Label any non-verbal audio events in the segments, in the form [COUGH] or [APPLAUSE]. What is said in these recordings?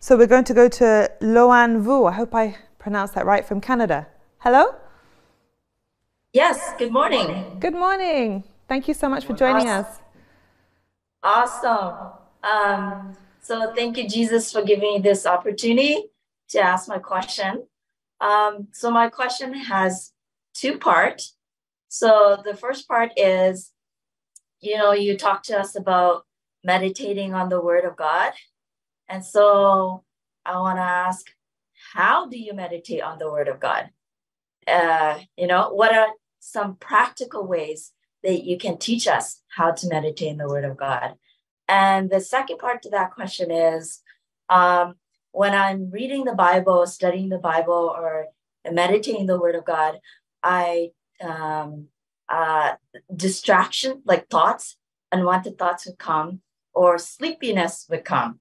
So we're going to go to Loan Vu. I hope I pronounced that right from Canada. Hello? Yes, good morning. Good morning. Thank you so much for joining us. Awesome. Um, so thank you, Jesus, for giving me this opportunity to ask my question. Um, so my question has two parts. So the first part is, you know, you talked to us about meditating on the Word of God, and so I want to ask, how do you meditate on the Word of God? Uh, you know, what are some practical ways that you can teach us how to meditate in the Word of God? And the second part to that question is um, when I'm reading the Bible, studying the Bible, or meditating the Word of God, I um, uh, distraction, like thoughts, unwanted thoughts would come, or sleepiness would come.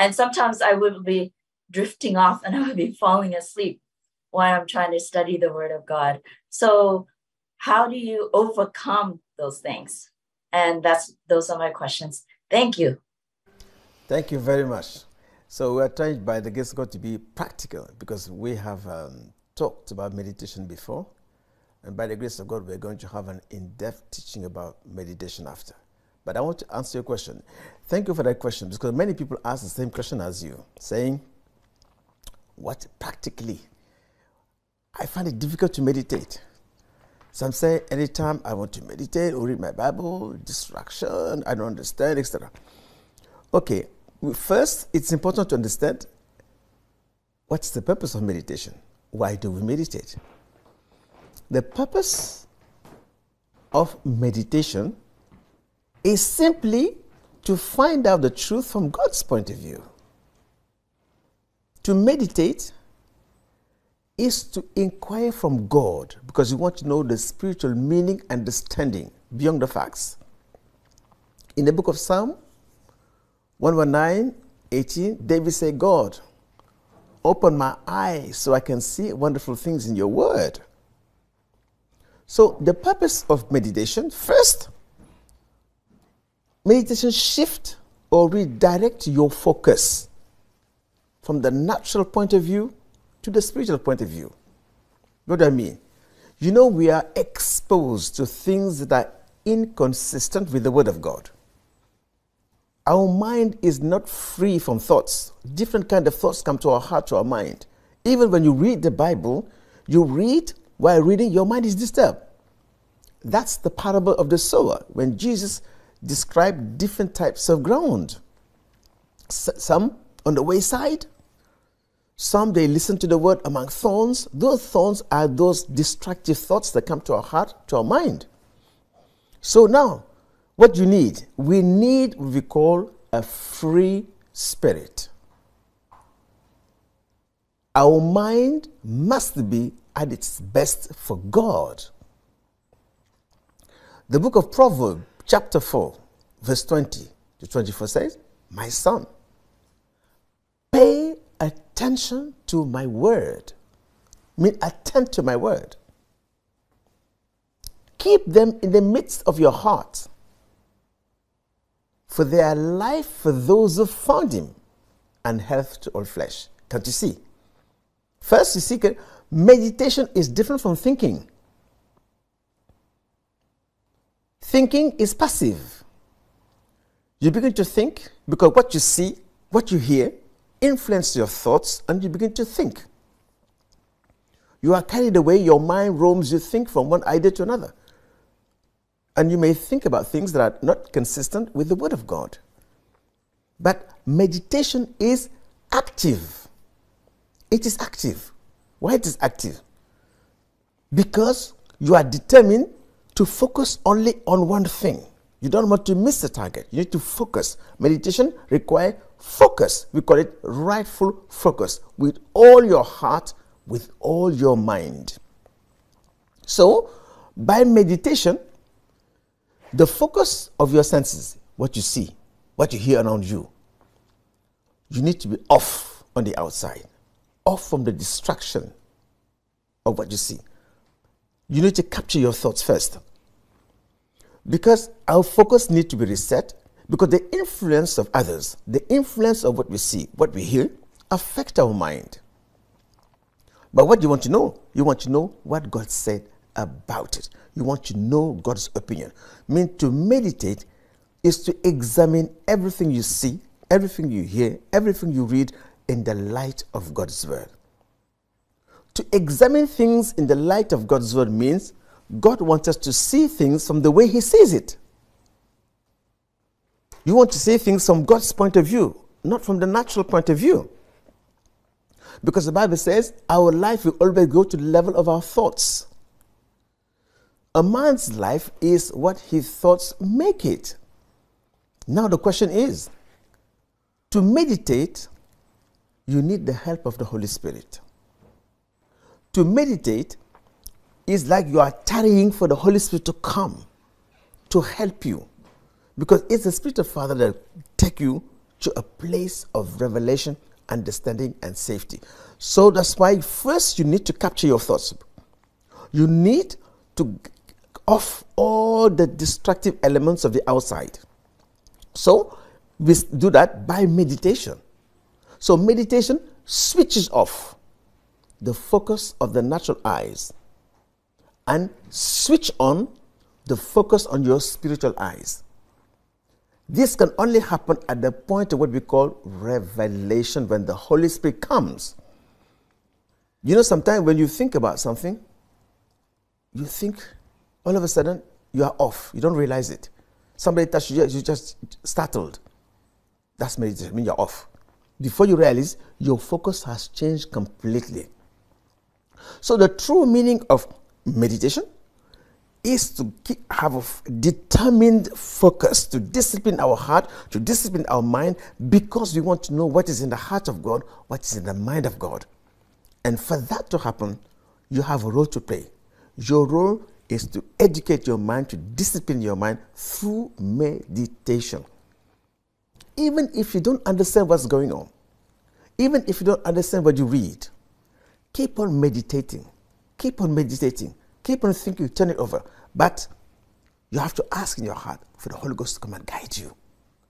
And sometimes I would be drifting off and [LAUGHS] I would be falling asleep while I'm trying to study the Word of God. So, how do you overcome those things? And that's those are my questions. Thank you. Thank you very much. So we are trying by the grace of God to be practical because we have um, talked about meditation before. And by the grace of God, we're going to have an in-depth teaching about meditation after. But I want to answer your question. Thank you for that question because many people ask the same question as you, saying, what practically? I find it difficult to meditate. Some say anytime I want to meditate or read my Bible, distraction, I don't understand, etc. Okay, first, it's important to understand what's the purpose of meditation. Why do we meditate? The purpose of meditation is simply to find out the truth from God's point of view. To meditate is to inquire from God because you want to know the spiritual meaning and understanding beyond the facts. In the book of Psalm 119, 18, David said, God, open my eyes so I can see wonderful things in your word. So, the purpose of meditation first, meditation shift or redirect your focus from the natural point of view to the spiritual point of view. What do I mean? You know, we are exposed to things that are inconsistent with the Word of God. Our mind is not free from thoughts. Different kind of thoughts come to our heart, to our mind. Even when you read the Bible, you read while reading, your mind is disturbed. That's the parable of the sower when Jesus described different types of ground. Some on the wayside, some they listen to the word among thorns. Those thorns are those destructive thoughts that come to our heart, to our mind. So now, what you need? We need what we call a free spirit. Our mind must be at its best for God. The book of Proverbs, chapter 4, verse 20 to 24 says, My son, pay attention to my word. I mean, attend to my word. Keep them in the midst of your heart, for they are life for those who found him and health to all flesh. Can't you see? First, you see, meditation is different from thinking. Thinking is passive. You begin to think because what you see, what you hear, influence your thoughts and you begin to think. You are carried away, your mind roams, you think from one idea to another. And you may think about things that are not consistent with the Word of God. But meditation is active. It is active. Why it is active? Because you are determined to focus only on one thing. You don't want to miss the target. You need to focus. Meditation requires focus. We call it rightful focus with all your heart, with all your mind. So, by meditation, the focus of your senses, what you see, what you hear around you, you need to be off on the outside, off from the distraction of what you see. You need to capture your thoughts first. Because our focus needs to be reset Because the influence of others, the influence of what we see, what we hear, affect our mind. But what you want to know? You want to know what God said about it. You want to know God's opinion. I mean, to meditate is to examine everything you see, everything you hear, everything you read in the light of God's word. To examine things in the light of God's word means God wants us to see things from the way He sees it. You want to see things from God's point of view, not from the natural point of view. Because the Bible says our life will always go to the level of our thoughts. A man's life is what his thoughts make it. Now, the question is to meditate, you need the help of the Holy Spirit. To meditate is like you are tarrying for the Holy Spirit to come to help you. Because it's the Spirit of Father that take you to a place of revelation, understanding, and safety. So that's why first you need to capture your thoughts. You need to off all the destructive elements of the outside. So we do that by meditation. So meditation switches off the focus of the natural eyes and switch on the focus on your spiritual eyes. This can only happen at the point of what we call revelation when the Holy Spirit comes. You know, sometimes when you think about something, you think all of a sudden you are off. You don't realize it. Somebody touched you, you're just startled. That's meditation. I mean, you're off. Before you realize, your focus has changed completely. So, the true meaning of meditation is to have a determined focus, to discipline our heart, to discipline our mind, because we want to know what is in the heart of God, what is in the mind of God. And for that to happen, you have a role to play. Your role is to educate your mind, to discipline your mind through meditation. Even if you don't understand what's going on, even if you don't understand what you read, keep on meditating. Keep on meditating. Keep on thinking, turn it over. But you have to ask in your heart for the Holy Ghost to come and guide you,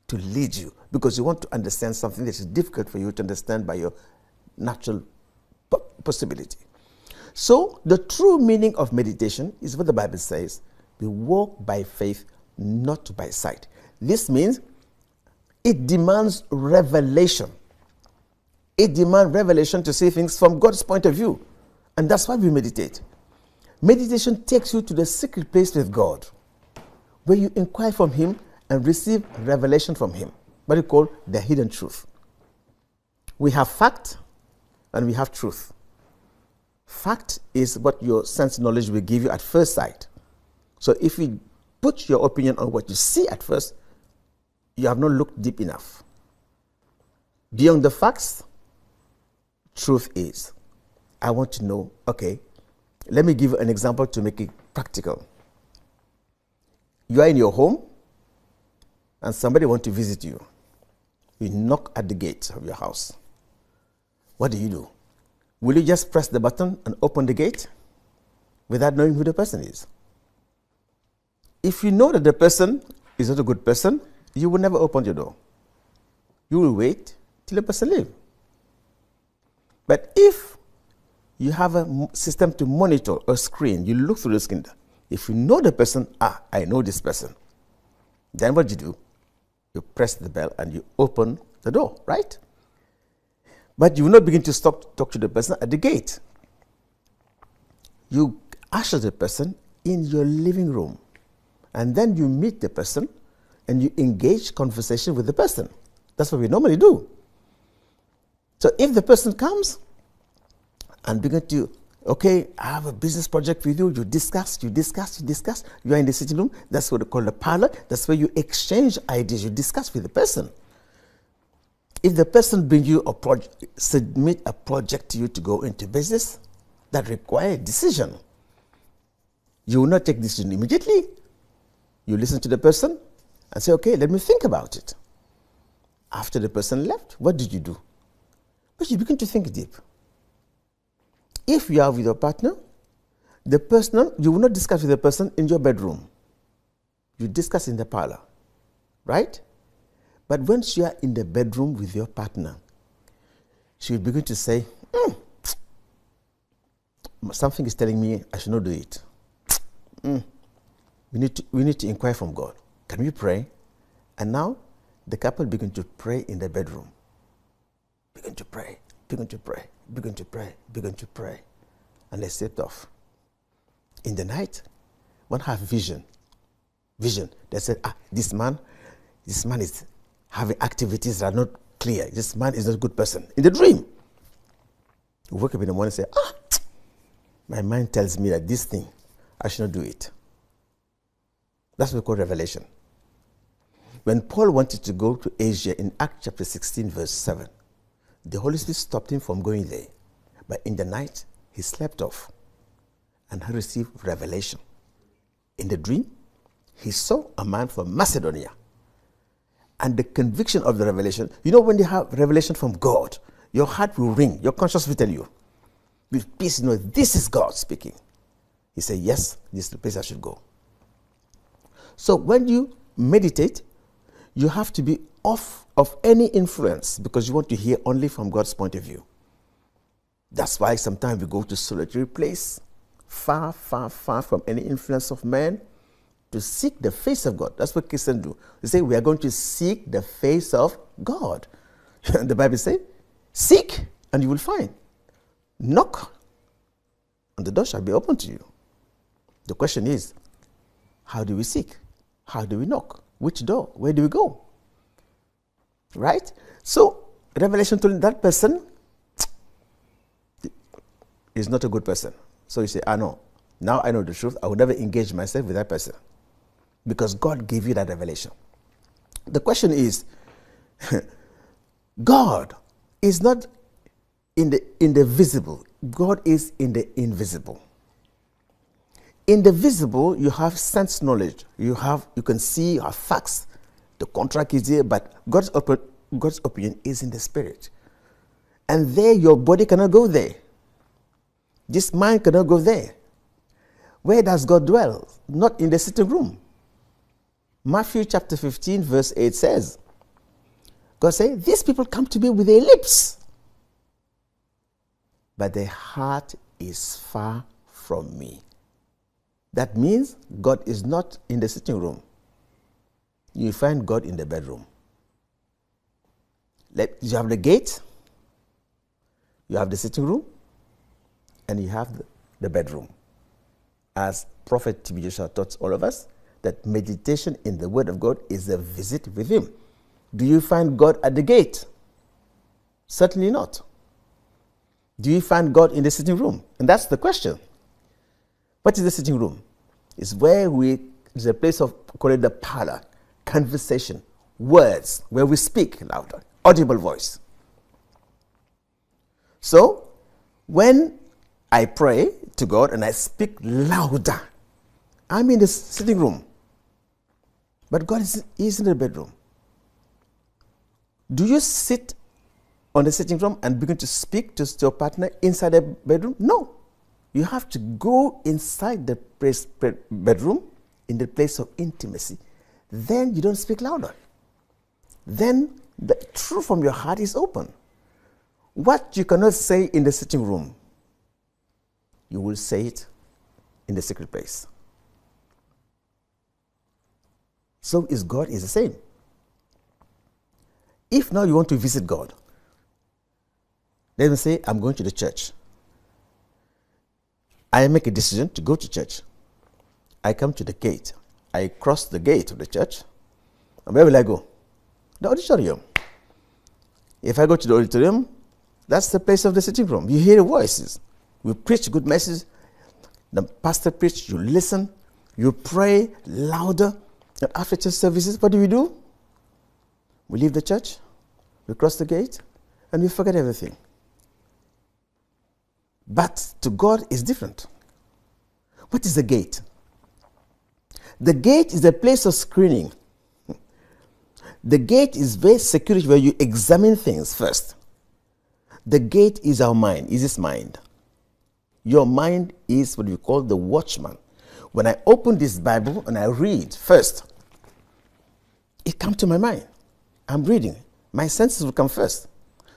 to lead you, because you want to understand something that is difficult for you to understand by your natural possibility. So, the true meaning of meditation is what the Bible says we walk by faith, not by sight. This means it demands revelation. It demands revelation to see things from God's point of view. And that's why we meditate. Meditation takes you to the secret place with God, where you inquire from Him and receive revelation from Him, what we call the hidden truth. We have fact and we have truth. Fact is what your sense knowledge will give you at first sight. So if you put your opinion on what you see at first, you have not looked deep enough. Beyond the facts, truth is. I want to know, okay, let me give an example to make it practical. You are in your home and somebody wants to visit you. You knock at the gate of your house. What do you do? Will you just press the button and open the gate without knowing who the person is? If you know that the person is not a good person, you will never open your door. You will wait till the person leaves. But if you have a system to monitor a screen, you look through the screen. If you know the person, ah, I know this person, then what you do? You press the bell and you open the door, right? But you will not begin to stop to talk to the person at the gate. You usher the person in your living room. And then you meet the person and you engage conversation with the person. That's what we normally do. So if the person comes and begin to, okay, I have a business project with you, you discuss, you discuss, you discuss, you are in the sitting room, that's what they call the parlor, that's where you exchange ideas, you discuss with the person if the person brings you a project, submit a project to you to go into business that require decision, you will not take decision immediately. You listen to the person and say, okay, let me think about it. After the person left, what did you do? But you begin to think deep. If you are with your partner, the person, you will not discuss with the person in your bedroom. You discuss in the parlor, right? But once you are in the bedroom with your partner, she will begin to say, "Hmm, Something is telling me I should not do it. Mm, we, need to, we need to inquire from God. Can we pray? And now the couple begin to pray in the bedroom. Begin to pray, begin to pray, begin to pray, begin to pray. And they slept off. In the night, one have vision. Vision. They said, ah, this man, this man is having activities that are not clear. This man is not a good person. In the dream. You wake up in the morning and say, ah, my mind tells me that this thing, I should not do it. That's what we call revelation. When Paul wanted to go to Asia in Acts chapter 16, verse 7, the Holy Spirit stopped him from going there. But in the night, he slept off and he received revelation. In the dream, he saw a man from Macedonia. And the conviction of the revelation, you know, when you have revelation from God, your heart will ring, your conscience will tell you, with peace, you know, this is God speaking. He said, Yes, this is the place I should go. So when you meditate, you have to be off of any influence because you want to hear only from God's point of view. That's why sometimes we go to solitary place, far, far, far from any influence of man, to seek the face of God. That's what Christians do. They say we are going to seek the face of God. [LAUGHS] the Bible says, seek and you will find. Knock, and the door shall be open to you. The question is, how do we seek? How do we knock? Which door? Where do we go? Right? So, Revelation told that person is not a good person. So you say, ah, I know. Now I know the truth. I will never engage myself with that person. Because God gave you that revelation. The question is [LAUGHS] God is not in the in the visible. God is in the invisible. In the visible, you have sense knowledge. You have you can see, you have facts. The contract is there, but God's op- God's opinion is in the spirit. And there your body cannot go there. This mind cannot go there. Where does God dwell? Not in the sitting room. Matthew chapter 15, verse 8 says, God said, These people come to me with their lips, but their heart is far from me. That means God is not in the sitting room. You find God in the bedroom. You have the gate, you have the sitting room, and you have the, the bedroom. As Prophet T.B. Joshua taught all of us, that meditation in the Word of God is a visit with Him. Do you find God at the gate? Certainly not. Do you find God in the sitting room? And that's the question. What is the sitting room? It's where we, it's a place of, call it the parlor, conversation, words, where we speak louder, audible voice. So, when I pray to God and I speak louder, I'm in the sitting room. But God is, is in the bedroom. Do you sit on the sitting room and begin to speak to your partner inside the bedroom? No. You have to go inside the bedroom in the place of intimacy. Then you don't speak louder. Then the truth from your heart is open. What you cannot say in the sitting room, you will say it in the secret place. So is God is the same. If now you want to visit God, let me say, I'm going to the church. I make a decision to go to church. I come to the gate. I cross the gate of the church. And where will I go? The auditorium. If I go to the auditorium, that's the place of the sitting room. You hear voices. We preach good message. The pastor preach. You listen. You pray louder. And after church services, what do we do? We leave the church. We cross the gate, and we forget everything. But to God is different. What is the gate? The gate is a place of screening. The gate is very security where you examine things first. The gate is our mind, is this mind. Your mind is what we call the watchman. When I open this Bible and I read first, it comes to my mind. I'm reading. My senses will come first.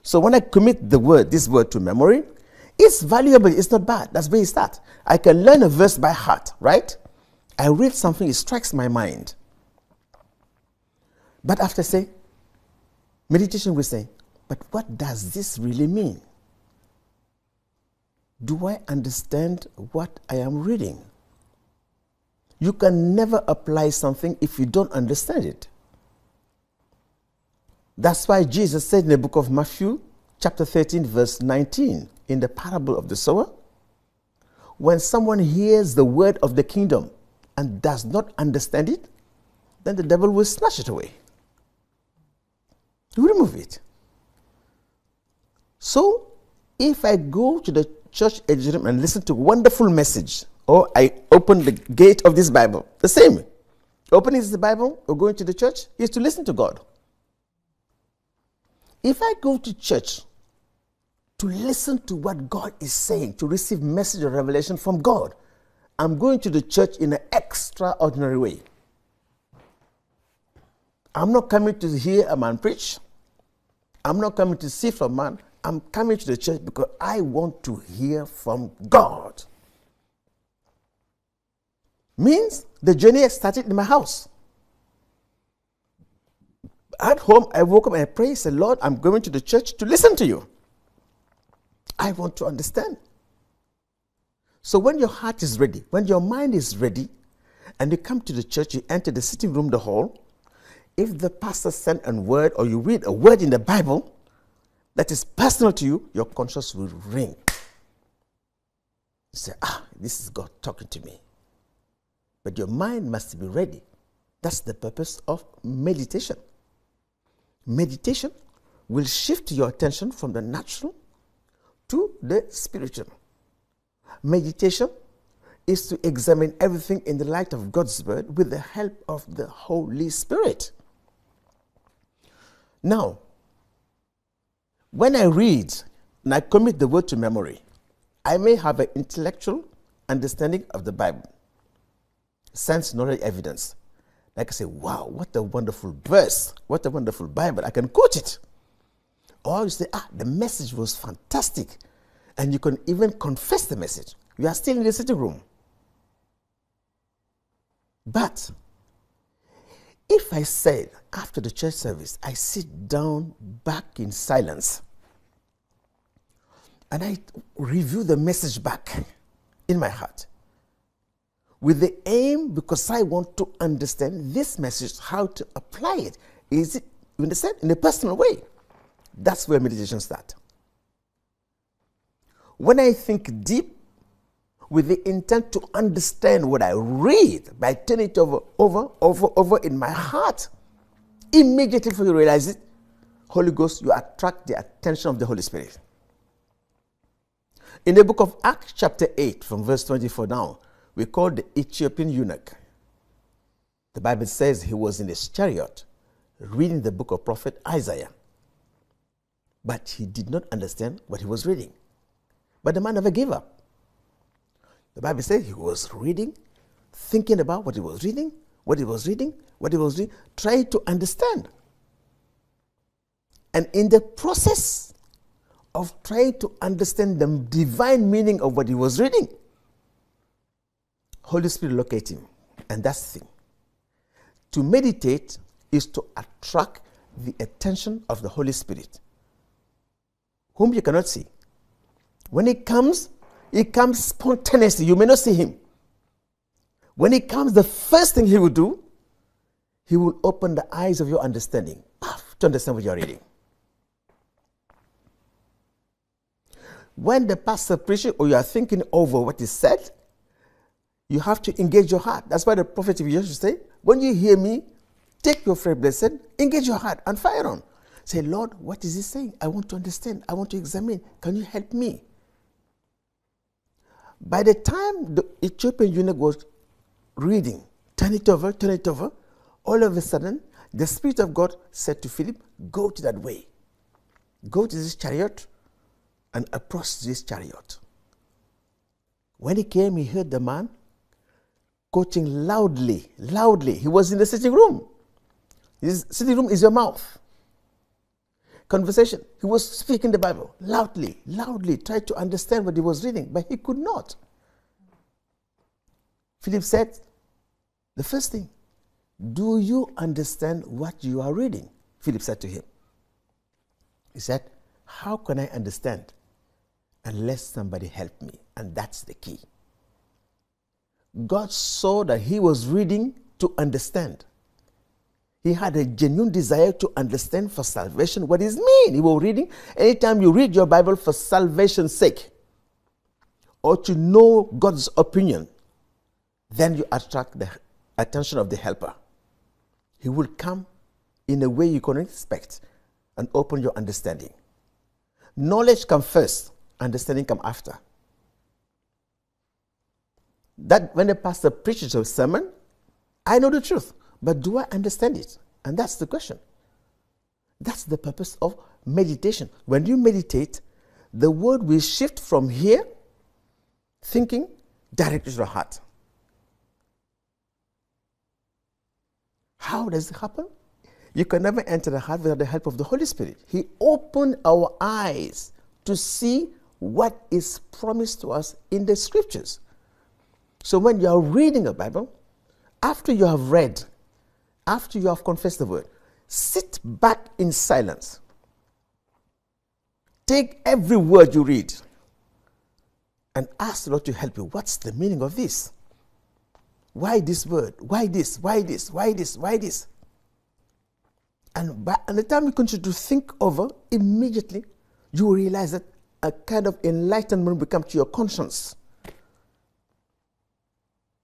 So when I commit the word, this word to memory, it's valuable. It's not bad. That's where you start. I can learn a verse by heart, right? I read something, it strikes my mind. But after say, meditation will say, but what does this really mean? Do I understand what I am reading? You can never apply something if you don't understand it. That's why Jesus said in the book of Matthew, chapter 13, verse 19, in the parable of the sower, when someone hears the word of the kingdom and does not understand it, then the devil will snatch it away. You remove it. So, if I go to the church Jerusalem and listen to a wonderful message, or I open the gate of this Bible, the same. Opening the Bible or going to the church is to listen to God. If I go to church to listen to what God is saying, to receive message or revelation from God, I'm going to the church in an extraordinary way. I'm not coming to hear a man preach. I'm not coming to see from man. I'm coming to the church because I want to hear from God. Means the journey started in my house. At home, I woke up and I prayed, said, Lord, I'm going to the church to listen to you. I want to understand. So when your heart is ready, when your mind is ready, and you come to the church, you enter the sitting room, the hall, if the pastor sent a word or you read a word in the Bible that is personal to you, your conscience will ring. You say, ah, this is God talking to me. But your mind must be ready. That's the purpose of meditation. Meditation will shift your attention from the natural to the spiritual. Meditation is to examine everything in the light of God's word with the help of the Holy Spirit. Now, when I read and I commit the word to memory, I may have an intellectual understanding of the Bible, sense, knowledge, evidence. Like I say, wow, what a wonderful verse, what a wonderful Bible. I can quote it. Or you say, ah, the message was fantastic. And you can even confess the message. You are still in the sitting room. But if I said after the church service, I sit down back in silence and I review the message back in my heart with the aim because I want to understand this message, how to apply it. Is it, you understand, in a personal way? That's where meditation starts. When I think deep with the intent to understand what I read by turning it over, over, over, over in my heart, immediately before you realize it, Holy Ghost, you attract the attention of the Holy Spirit. In the book of Acts, chapter 8, from verse 24 down, we call the Ethiopian eunuch. The Bible says he was in his chariot reading the book of prophet Isaiah. But he did not understand what he was reading. But the man never gave up. The Bible says he was reading, thinking about what he was reading, what he was reading, what he was reading, trying to understand. And in the process of trying to understand the divine meaning of what he was reading, Holy Spirit locate him. And that's the thing. To meditate is to attract the attention of the Holy Spirit, whom you cannot see. When he comes, he comes spontaneously. You may not see him. When he comes, the first thing he will do, he will open the eyes of your understanding to understand what you're reading. When the pastor preaches or you are thinking over what is said, you have to engage your heart. That's why the prophet of Jesus say, when you hear me, take your faith blessed, engage your heart and fire on. Say, Lord, what is he saying? I want to understand. I want to examine. Can you help me? By the time the Ethiopian eunuch was reading, turn it over, turn it over, all of a sudden, the Spirit of God said to Philip, Go to that way. Go to this chariot and approach this chariot. When he came, he heard the man quoting loudly, loudly. He was in the sitting room. His sitting room is your mouth. Conversation. He was speaking the Bible loudly, loudly, tried to understand what he was reading, but he could not. Philip said, The first thing, do you understand what you are reading? Philip said to him. He said, How can I understand unless somebody help me? And that's the key. God saw that he was reading to understand. He had a genuine desire to understand for salvation what it mean. He was reading. Anytime you read your Bible for salvation's sake, or to know God's opinion, then you attract the attention of the helper. He will come in a way you couldn't expect and open your understanding. Knowledge comes first, understanding comes after. That when the pastor preaches a sermon, I know the truth, but do I understand it? And that's the question. That's the purpose of meditation. When you meditate, the word will shift from here, thinking, directly to the heart. How does it happen? You can never enter the heart without the help of the Holy Spirit. He opened our eyes to see what is promised to us in the scriptures. So when you are reading a Bible, after you have read, after you have confessed the word, sit back in silence. Take every word you read and ask the Lord to help you. What's the meaning of this? Why this word? Why this? Why this? Why this? Why this? And by the time you continue to think over, immediately you will realize that a kind of enlightenment will come to your conscience.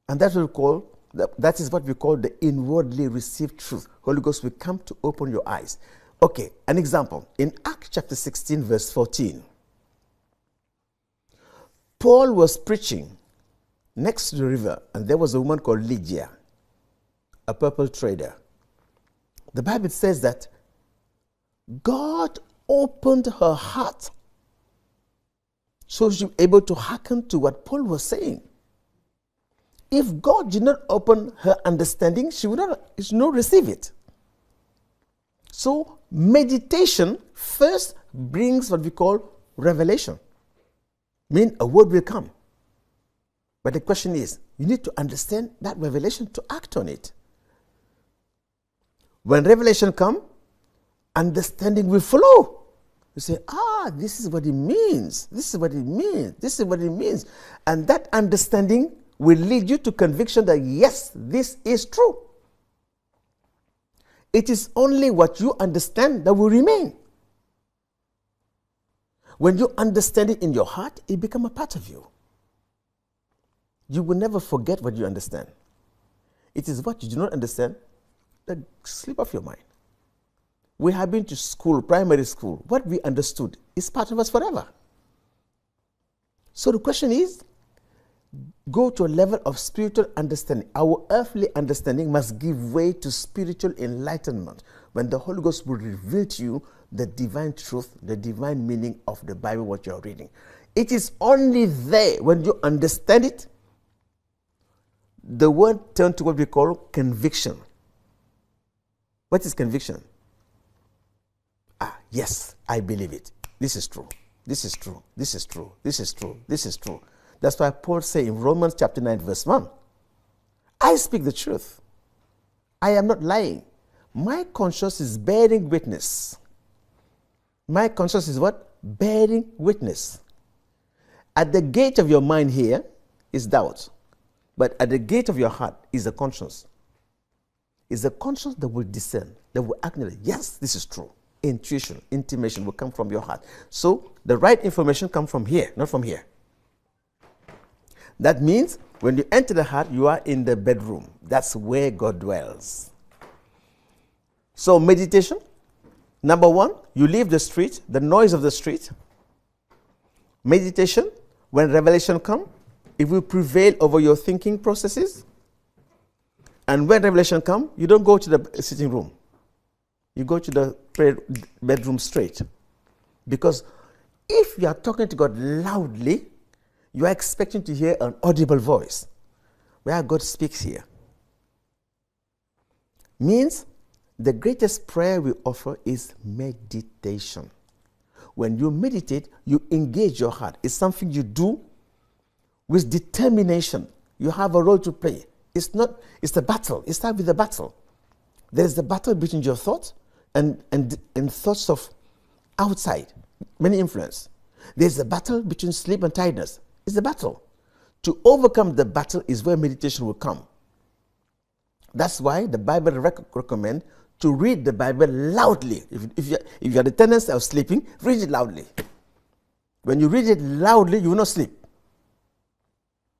And that will call that is what we call the inwardly received truth. Holy Ghost will come to open your eyes. Okay, an example. In Acts chapter 16, verse 14, Paul was preaching next to the river, and there was a woman called Lydia, a purple trader the Bible says that God opened her heart so she was able to hearken to what Paul was saying. If God did not open her understanding, she would not, she would not receive it. So, meditation first brings what we call revelation. Mean a word will come. But the question is, you need to understand that revelation to act on it. When revelation come, understanding will follow. You say, ah, this is what it means. This is what it means. This is what it means. And that understanding will lead you to conviction that yes, this is true. It is only what you understand that will remain. When you understand it in your heart, it becomes a part of you. You will never forget what you understand. It is what you do not understand that slip off your mind. We have been to school, primary school. What we understood is part of us forever. So the question is go to a level of spiritual understanding. Our earthly understanding must give way to spiritual enlightenment when the Holy Ghost will reveal to you the divine truth, the divine meaning of the Bible, what you're reading. It is only there when you understand it, the word turns to what we call conviction. What is conviction? Ah, yes, I believe it. This is true. This is true. This is true. This is true. This is true. That's why Paul says in Romans chapter 9, verse 1 I speak the truth. I am not lying. My conscience is bearing witness. My conscience is what? Bearing witness. At the gate of your mind here is doubt, but at the gate of your heart is the conscience. Is the conscience that will discern, that will acknowledge, yes, this is true. Intuition, intimation will come from your heart. So the right information comes from here, not from here. That means when you enter the heart, you are in the bedroom. That's where God dwells. So, meditation number one, you leave the street, the noise of the street. Meditation, when revelation comes, it will prevail over your thinking processes. And when revelation come, you don't go to the sitting room. You go to the bedroom straight. Because if you are talking to God loudly, you are expecting to hear an audible voice. Where God speaks here. Means the greatest prayer we offer is meditation. When you meditate, you engage your heart. It's something you do with determination. You have a role to play. It's not, it's a battle. It starts with a battle. There's the battle between your thoughts and, and, and thoughts of outside, many influence. There's a battle between sleep and tiredness. It's a battle. To overcome the battle is where meditation will come. That's why the Bible rec- recommend to read the Bible loudly. If, if, you, if you have the tendency of sleeping, read it loudly. When you read it loudly, you will not sleep.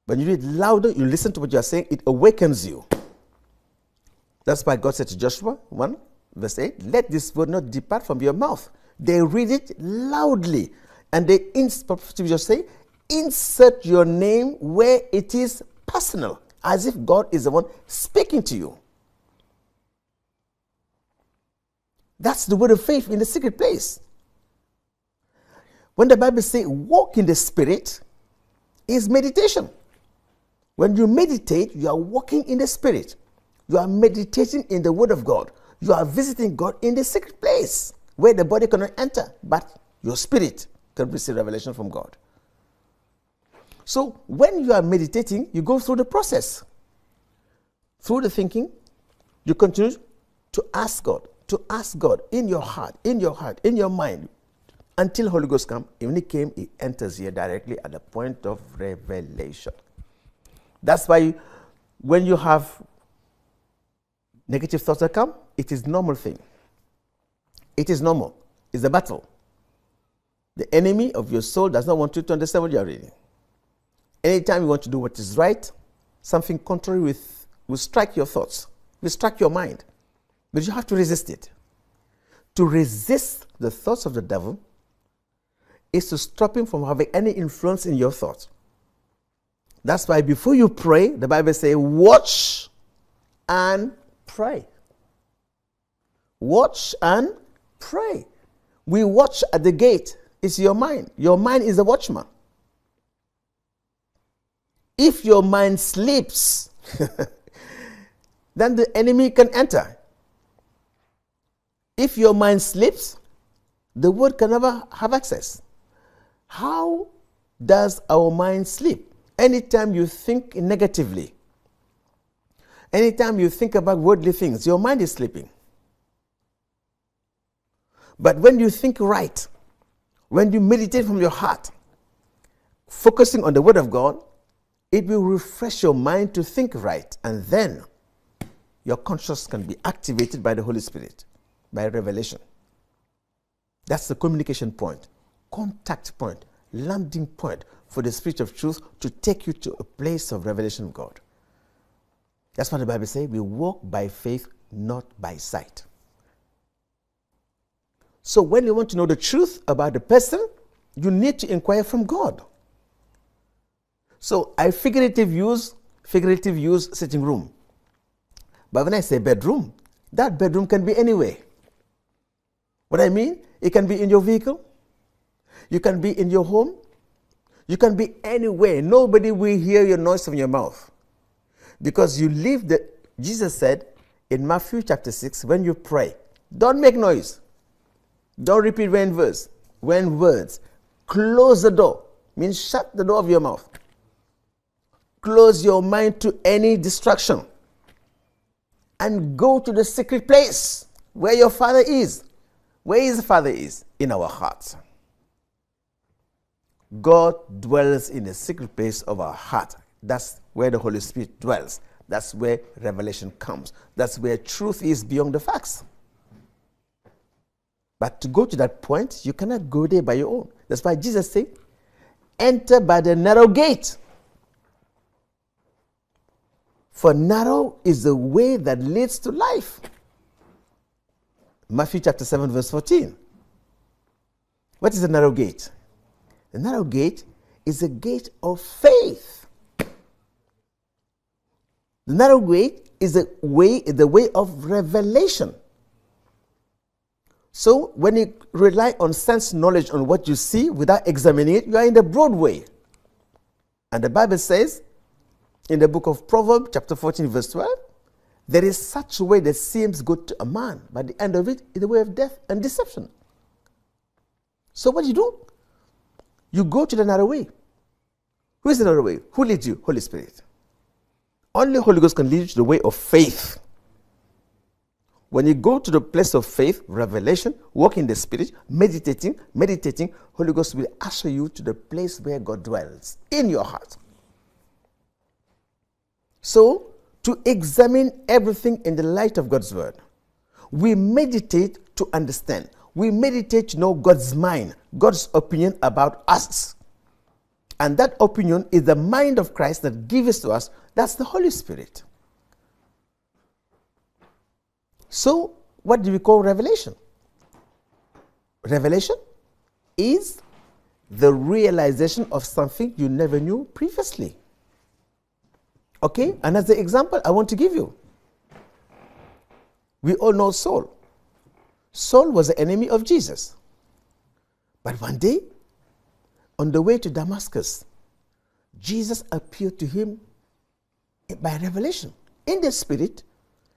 When you read louder, you listen to what you are saying, it awakens you. That's why God said to Joshua 1, verse 8, Let this word not depart from your mouth. They read it loudly. And they just say, insert your name where it is personal, as if God is the one speaking to you. That's the word of faith in the secret place. When the Bible says walk in the spirit, is meditation. When you meditate, you are walking in the spirit. You are meditating in the word of God. You are visiting God in the secret place where the body cannot enter, but your spirit can receive revelation from God. So when you are meditating, you go through the process. Through the thinking, you continue to ask God, to ask God in your heart, in your heart, in your mind, until Holy Ghost come. When He came, He enters here directly at the point of revelation. That's why when you have negative thoughts that come, it is normal thing. It is normal. It's a battle. The enemy of your soul does not want you to understand what you are reading. Anytime you want to do what is right, something contrary with, will strike your thoughts, will strike your mind. But you have to resist it. To resist the thoughts of the devil is to stop him from having any influence in your thoughts. That's why before you pray, the Bible says, watch and pray. Watch and pray. We watch at the gate. It's your mind. Your mind is the watchman. If your mind sleeps, [LAUGHS] then the enemy can enter. If your mind sleeps, the word can never have access. How does our mind sleep? Anytime you think negatively, anytime you think about worldly things, your mind is sleeping. But when you think right, when you meditate from your heart, focusing on the Word of God, it will refresh your mind to think right. And then your conscience can be activated by the Holy Spirit, by revelation. That's the communication point, contact point, landing point for the Spirit of truth to take you to a place of revelation of God. That's what the Bible says we walk by faith, not by sight. So when you want to know the truth about the person, you need to inquire from God. So I figurative use figurative use sitting room. But when I say bedroom, that bedroom can be anywhere. What I mean, it can be in your vehicle, you can be in your home, you can be anywhere. Nobody will hear your noise from your mouth. Because you leave the Jesus said in Matthew chapter 6, when you pray, don't make noise. Don't repeat when verse, when words. Close the door. Means shut the door of your mouth. Close your mind to any distraction. And go to the secret place where your father is. Where his father is? In our hearts. God dwells in the secret place of our heart. That's where the Holy Spirit dwells. That's where revelation comes. That's where truth is beyond the facts. But to go to that point, you cannot go there by your own. That's why Jesus said, Enter by the narrow gate. For narrow is the way that leads to life. Matthew chapter 7, verse 14. What is the narrow gate? The narrow gate is a gate of faith. The narrow gate is the way, the way of revelation. So when you rely on sense knowledge on what you see without examining it, you are in the broad way. And the Bible says in the book of Proverbs, chapter 14, verse 12, There is such a way that seems good to a man, but the end of it is the way of death and deception. So what do you do? You go to the narrow way. Who is the narrow way? Who leads you? Holy Spirit. Only Holy Ghost can lead you to the way of faith. When you go to the place of faith, revelation, walk in the Spirit, meditating, meditating, Holy Ghost will usher you to the place where God dwells in your heart. So, to examine everything in the light of God's Word, we meditate to understand. We meditate to know God's mind, God's opinion about us. And that opinion is the mind of Christ that gives to us. That's the Holy Spirit. So, what do we call revelation? Revelation is the realization of something you never knew previously. Okay, and as the example I want to give you, we all know Saul. Saul was the enemy of Jesus. But one day, on the way to Damascus, Jesus appeared to him by revelation. In the spirit,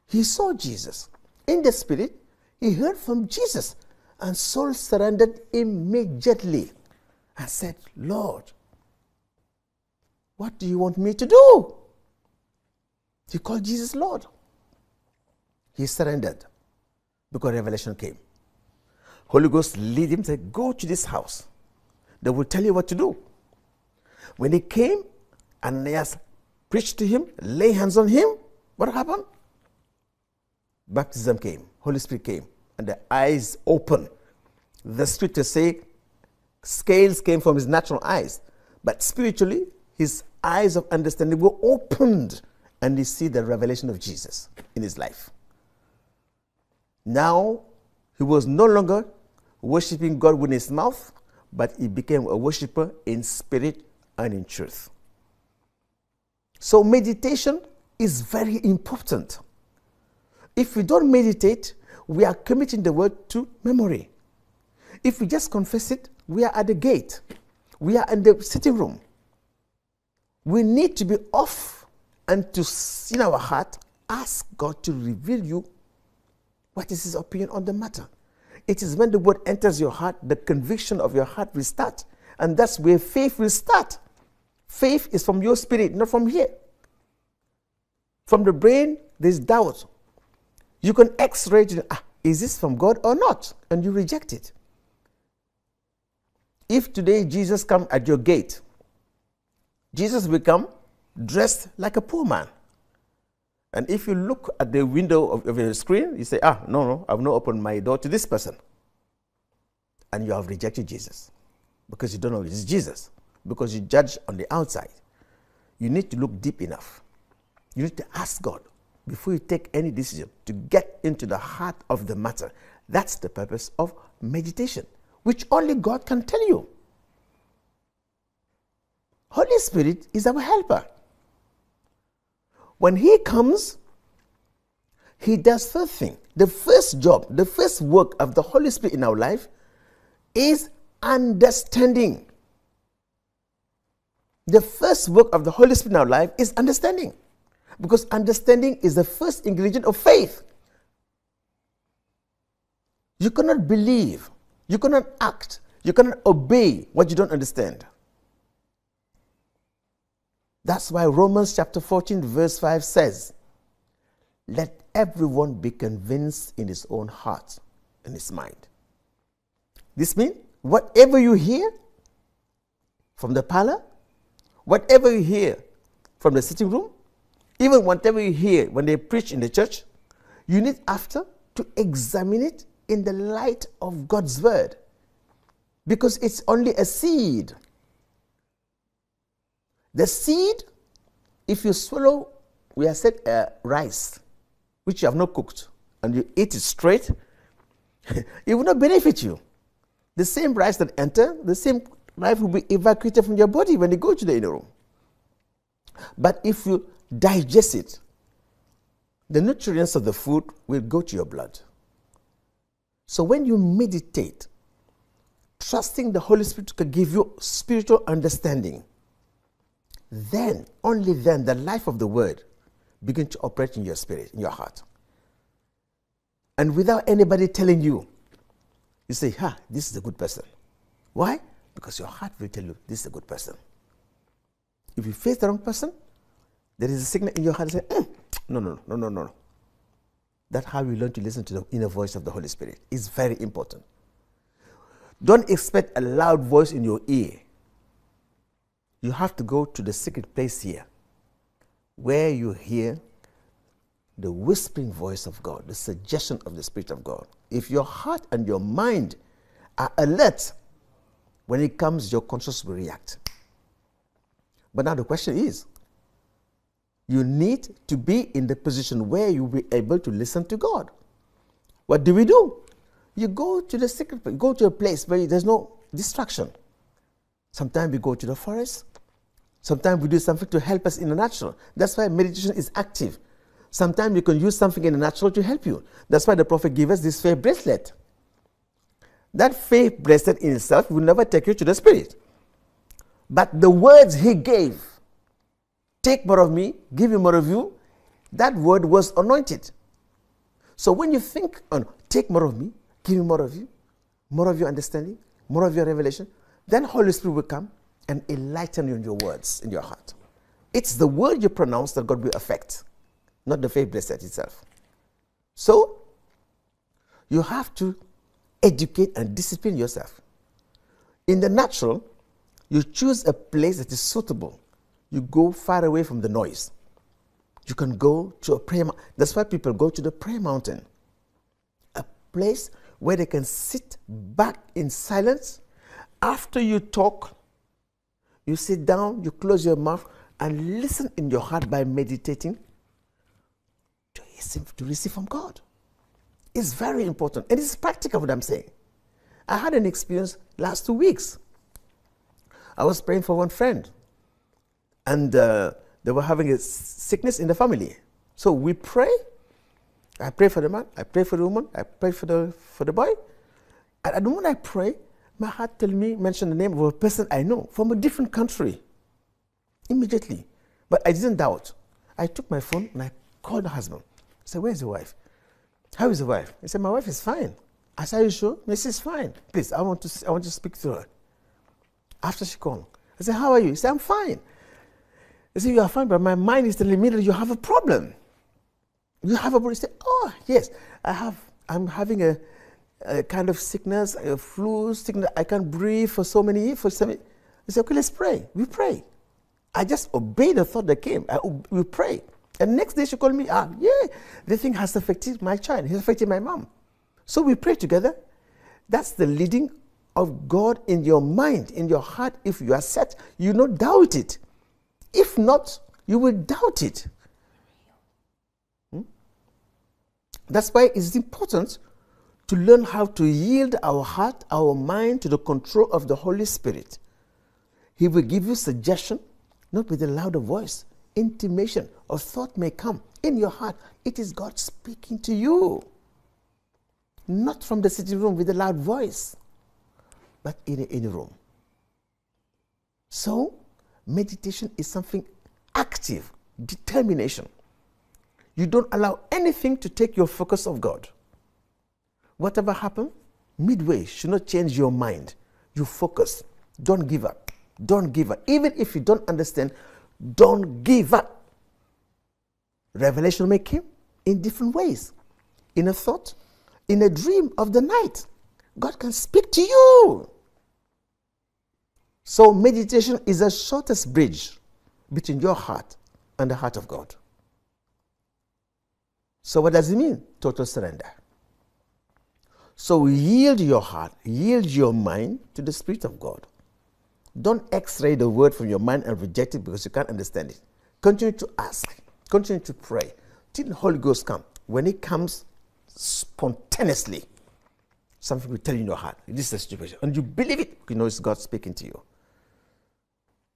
he saw Jesus. In the spirit, he heard from Jesus. And Saul surrendered immediately and said, Lord, what do you want me to do? He called Jesus Lord. He surrendered because revelation came. Holy Ghost lead him, said, Go to this house. They will tell you what to do. When he came, Ananias preached to him, lay hands on him. What happened? Baptism came, Holy Spirit came, and the eyes opened. The scriptures say scales came from his natural eyes, but spiritually, his eyes of understanding were opened, and he see the revelation of Jesus in his life. Now, he was no longer worshiping God with his mouth, but he became a worshiper in spirit and in truth. So, meditation is very important. If we don't meditate, we are committing the word to memory. If we just confess it, we are at the gate, we are in the sitting room. We need to be off and to, in our heart, ask God to reveal you what is His opinion on the matter. It is when the word enters your heart, the conviction of your heart will start. And that's where faith will start. Faith is from your spirit, not from here. From the brain, there's doubt. You can x ray it. Ah, is this from God or not? And you reject it. If today Jesus come at your gate, Jesus will come dressed like a poor man. And if you look at the window of, of your screen, you say, ah, no, no, I've not opened my door to this person. And you have rejected Jesus because you don't know it's Jesus, because you judge on the outside. You need to look deep enough. You need to ask God before you take any decision to get into the heart of the matter. That's the purpose of meditation, which only God can tell you. Holy Spirit is our helper. When He comes, He does first thing. The first job, the first work of the Holy Spirit in our life is understanding. The first work of the Holy Spirit in our life is understanding. Because understanding is the first ingredient of faith. You cannot believe, you cannot act, you cannot obey what you don't understand. That's why Romans chapter 14, verse 5 says, Let everyone be convinced in his own heart and his mind. This means whatever you hear from the parlor, whatever you hear from the sitting room, even whatever you hear when they preach in the church, you need after to examine it in the light of God's word. Because it's only a seed. The seed, if you swallow, we have said uh, rice, which you have not cooked, and you eat it straight, [LAUGHS] it will not benefit you. The same rice that enter, the same life will be evacuated from your body when you go to the inner room. But if you digest it, the nutrients of the food will go to your blood. So when you meditate, trusting the Holy Spirit to give you spiritual understanding, then, only then, the life of the Word begin to operate in your spirit, in your heart. And without anybody telling you, you say, ha, this is a good person. Why? Because your heart will tell you this is a good person. If you face the wrong person, there is a signal in your heart that says, mm, no, no, no, no, no, no. That's how you learn to listen to the inner voice of the Holy Spirit. It's very important. Don't expect a loud voice in your ear. You have to go to the secret place here where you hear the whispering voice of God, the suggestion of the Spirit of God. If your heart and your mind are alert, when it comes, your conscience will react. But now the question is you need to be in the position where you'll be able to listen to God. What do we do? You go to the secret place, go to a place where there's no distraction. Sometimes we go to the forest. Sometimes we do something to help us in the natural. That's why meditation is active. Sometimes you can use something in the natural to help you. That's why the prophet gave us this faith bracelet. That faith bracelet in itself will never take you to the spirit. But the words he gave, take more of me, give me more of you, that word was anointed. So when you think on take more of me, give me more of you, more of your understanding, more of your revelation, then Holy Spirit will come and enlighten you in your words, in your heart. It's the word you pronounce that God will affect, not the faith bracelet itself. So you have to educate and discipline yourself. In the natural, you choose a place that is suitable. You go far away from the noise. You can go to a prayer. That's why people go to the prayer mountain, a place where they can sit back in silence. After you talk, you sit down, you close your mouth, and listen in your heart by meditating to receive, to receive from God. It's very important. And it's practical what I'm saying. I had an experience last two weeks. I was praying for one friend, and uh, they were having a sickness in the family. So we pray. I pray for the man, I pray for the woman, I pray for the, for the boy. And the moment I pray, my heart tell me, mention the name of a person I know from a different country. Immediately. But I didn't doubt. I took my phone and I called the husband. I said, Where's the wife? How is the wife? He said, My wife is fine. I said, Are you sure? Mrs. Is fine. Please, I want to I want to speak to her. After she called, I said, How are you? He said, I'm fine. He said, You are fine, but my mind is telling me that you have a problem. You have a problem. He said, Oh, yes, I have. I'm having a, a kind of sickness, a flu sickness. I can't breathe for so many years. For some, I said, Okay, let's pray. We pray. I just obeyed the thought that came. I, we pray. And next day she called me, ah, yeah, the thing has affected my child, has affected my mom. So we pray together. That's the leading of God in your mind, in your heart. If you are set, you don't doubt it. If not, you will doubt it. Hmm? That's why it's important to learn how to yield our heart, our mind to the control of the Holy Spirit. He will give you suggestion, not with a louder voice. Intimation or thought may come in your heart. It is God speaking to you. Not from the sitting room with a loud voice, but in a inner room. So, meditation is something active, determination. You don't allow anything to take your focus of God. Whatever happens, midway should not change your mind. You focus. Don't give up. Don't give up. Even if you don't understand, don't give up. Revelation may come in different ways. In a thought, in a dream of the night. God can speak to you. So, meditation is the shortest bridge between your heart and the heart of God. So, what does it mean? Total surrender. So, yield your heart, yield your mind to the Spirit of God. Don't x ray the word from your mind and reject it because you can't understand it. Continue to ask, continue to pray till the Holy Ghost comes. When it comes spontaneously, something will tell you in your heart, this is the situation. And you believe it, you know it's God speaking to you.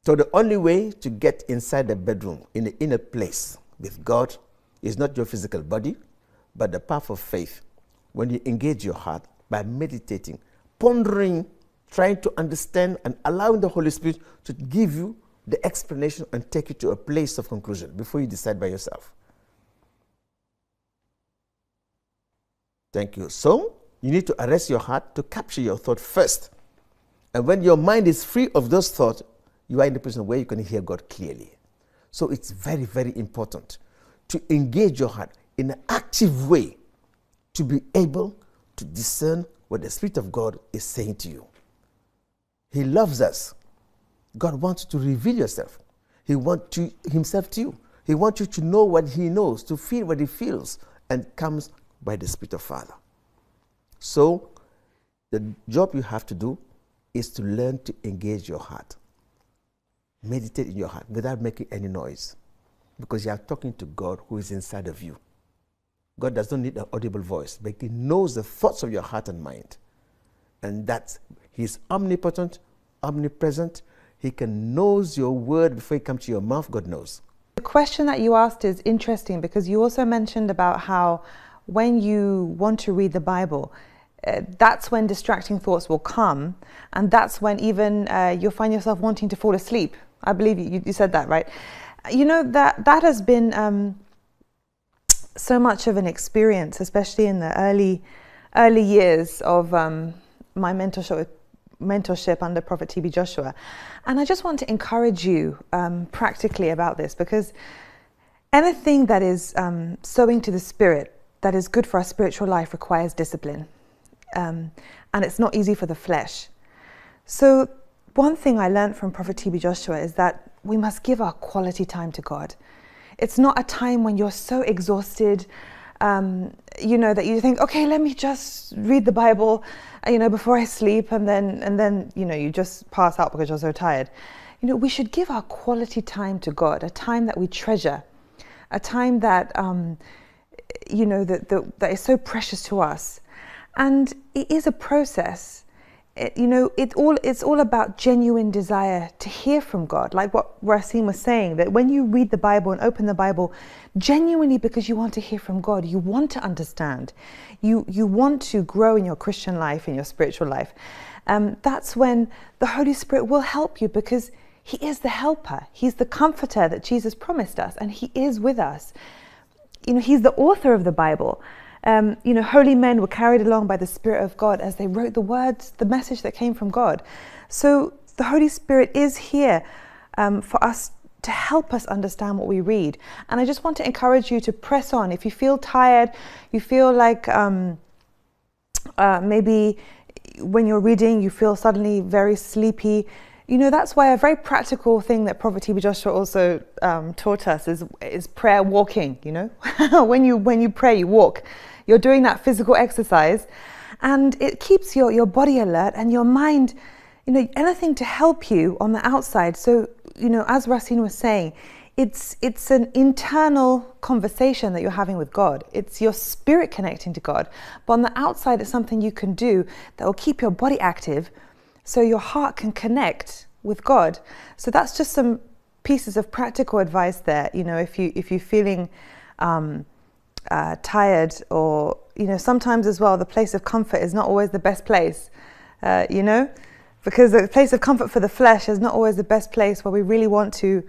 So the only way to get inside the bedroom, in the inner place with God, is not your physical body, but the path of faith when you engage your heart by meditating, pondering, trying to understand, and allowing the Holy Spirit to give you the explanation and take you to a place of conclusion before you decide by yourself. Thank you. So, you need to arrest your heart to capture your thought first. And when your mind is free of those thoughts, you are in a position where you can hear God clearly. So, it's very, very important to engage your heart in an active way to be able to discern what the Spirit of God is saying to you. He loves us. God wants to reveal yourself. He wants to, himself to you. He wants you to know what he knows, to feel what he feels, and comes by the Spirit of Father. So, the job you have to do is to learn to engage your heart. Meditate in your heart without making any noise because you are talking to God who is inside of you. God does not need an audible voice, but He knows the thoughts of your heart and mind. And that's He's omnipotent, omnipresent. He can knows your word before it comes to your mouth. God knows. The question that you asked is interesting because you also mentioned about how when you want to read the Bible, uh, that's when distracting thoughts will come, and that's when even uh, you'll find yourself wanting to fall asleep. I believe you, you said that, right? You know that that has been um, so much of an experience, especially in the early early years of um, my mentorship mentorship under Prophet TB Joshua. And I just want to encourage you um, practically about this because anything that is um, sowing to the spirit that is good for our spiritual life requires discipline. Um, and it's not easy for the flesh. So, one thing I learned from Prophet TB Joshua is that we must give our quality time to God. It's not a time when you're so exhausted, um, you know, that you think, okay, let me just read the Bible, uh, you know, before I sleep, and then and then you know you just pass out because you're so tired. You know, we should give our quality time to God, a time that we treasure, a time that um, you know that, that that is so precious to us, and it is a process you know, it all it's all about genuine desire to hear from God, like what Racine was saying. That when you read the Bible and open the Bible, genuinely because you want to hear from God, you want to understand, you you want to grow in your Christian life, in your spiritual life. Um, that's when the Holy Spirit will help you because He is the helper. He's the comforter that Jesus promised us, and He is with us. You know, He's the author of the Bible um, you know, holy men were carried along by the Spirit of God as they wrote the words, the message that came from God. So the Holy Spirit is here um, for us to help us understand what we read. And I just want to encourage you to press on. If you feel tired, you feel like um, uh, maybe when you're reading, you feel suddenly very sleepy. You know, that's why a very practical thing that Prophet TB Joshua also um, taught us is, is prayer walking, you know. [LAUGHS] when, you, when you pray, you walk. You're doing that physical exercise and it keeps your, your body alert and your mind, you know, anything to help you on the outside. So, you know, as Racine was saying, it's it's an internal conversation that you're having with God. It's your spirit connecting to God. But on the outside, it's something you can do that will keep your body active so your heart can connect with God. So that's just some pieces of practical advice there. You know, if you if you're feeling um, uh, tired or you know sometimes as well the place of comfort is not always the best place uh, you know? Because the place of comfort for the flesh is not always the best place where we really want to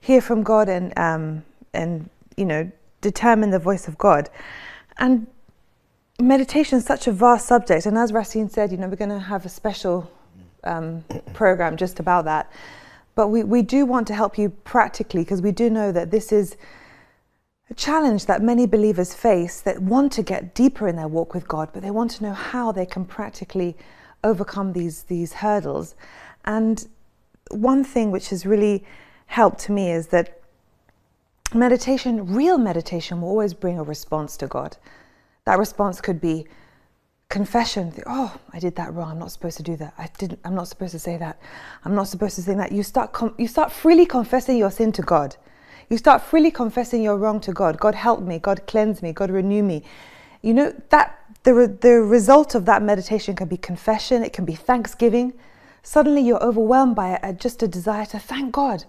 hear from God and um, and you know determine the voice of God. And meditation is such a vast subject and as Racine said you know we're going to have a special um, program just about that. But we, we do want to help you practically because we do know that this is challenge that many believers face that want to get deeper in their walk with God, but they want to know how they can practically overcome these, these hurdles. And one thing which has really helped me is that meditation, real meditation, will always bring a response to God. That response could be confession. Oh, I did that wrong. I'm not supposed to do that. I didn't. I'm not supposed to say that. I'm not supposed to say that. You start. Com- you start freely confessing your sin to God. You start freely confessing your wrong to God. God help me. God cleanse me. God renew me. You know that the the result of that meditation can be confession. It can be thanksgiving. Suddenly you're overwhelmed by a, just a desire to thank God.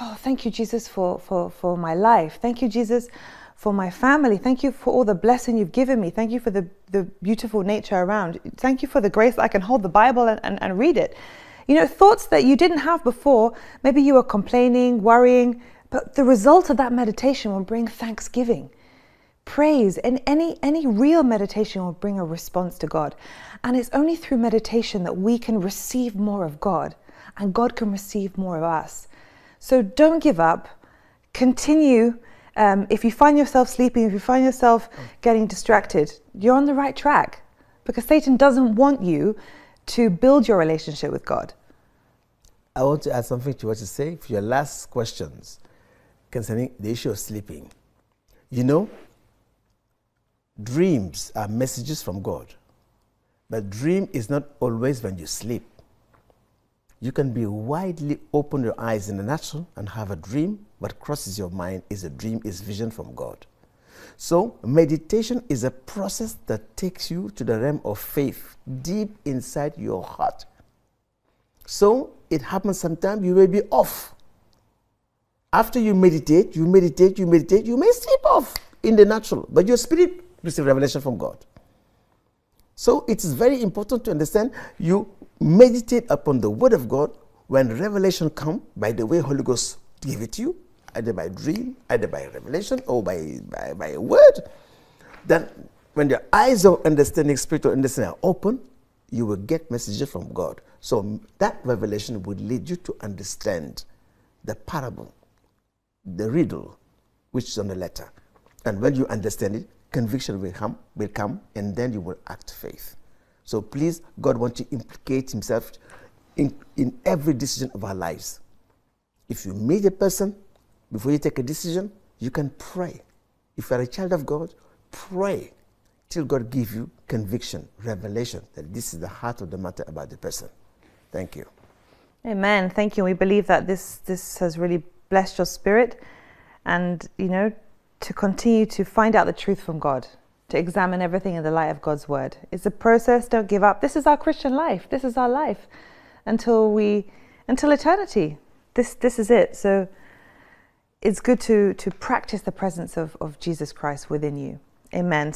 Oh, thank you, Jesus, for for for my life. Thank you, Jesus, for my family. Thank you for all the blessing you've given me. Thank you for the the beautiful nature around. Thank you for the grace I can hold the Bible and, and, and read it. You know, thoughts that you didn't have before. Maybe you were complaining, worrying, but the result of that meditation will bring thanksgiving, praise and any any real meditation will bring a response to God. And it's only through meditation that we can receive more of God and God can receive more of us. So don't give up. Continue. Um, if you find yourself sleeping, if you find yourself getting distracted, you're on the right track because Satan doesn't want you to build your relationship with God. I want to add something to what you say for your last questions concerning the issue of sleeping. You know, dreams are messages from God, but dream is not always when you sleep. You can be widely open your eyes in the natural and have a dream. What crosses your mind is a dream, is vision from God. So, meditation is a process that takes you to the realm of faith deep inside your heart. So, it happens sometimes you may be off. After you meditate, you meditate, you meditate, you may sleep off in the natural, but your spirit receives revelation from God. So, it is very important to understand you meditate upon the word of God when revelation come by the way Holy Ghost give it to you, either by dream, either by revelation, or by, by, by a word, then when your eyes of understanding, spiritual understanding are open, you will get messages from God. So that revelation will lead you to understand the parable, the riddle, which is on the letter. And when you understand it, conviction will come, will come, and then you will act faith. So please, God wants to implicate Himself in, in every decision of our lives. If you meet a person, before you take a decision, you can pray. If you are a child of God, pray till God give you conviction, revelation that this is the heart of the matter about the person. Thank you. Amen. Thank you. We believe that this this has really blessed your spirit, and you know, to continue to find out the truth from God, to examine everything in the light of God's word. It's a process. Don't give up. This is our Christian life. This is our life until we until eternity. This this is it. So it's good to to practice the presence of, of Jesus Christ within you. Amen.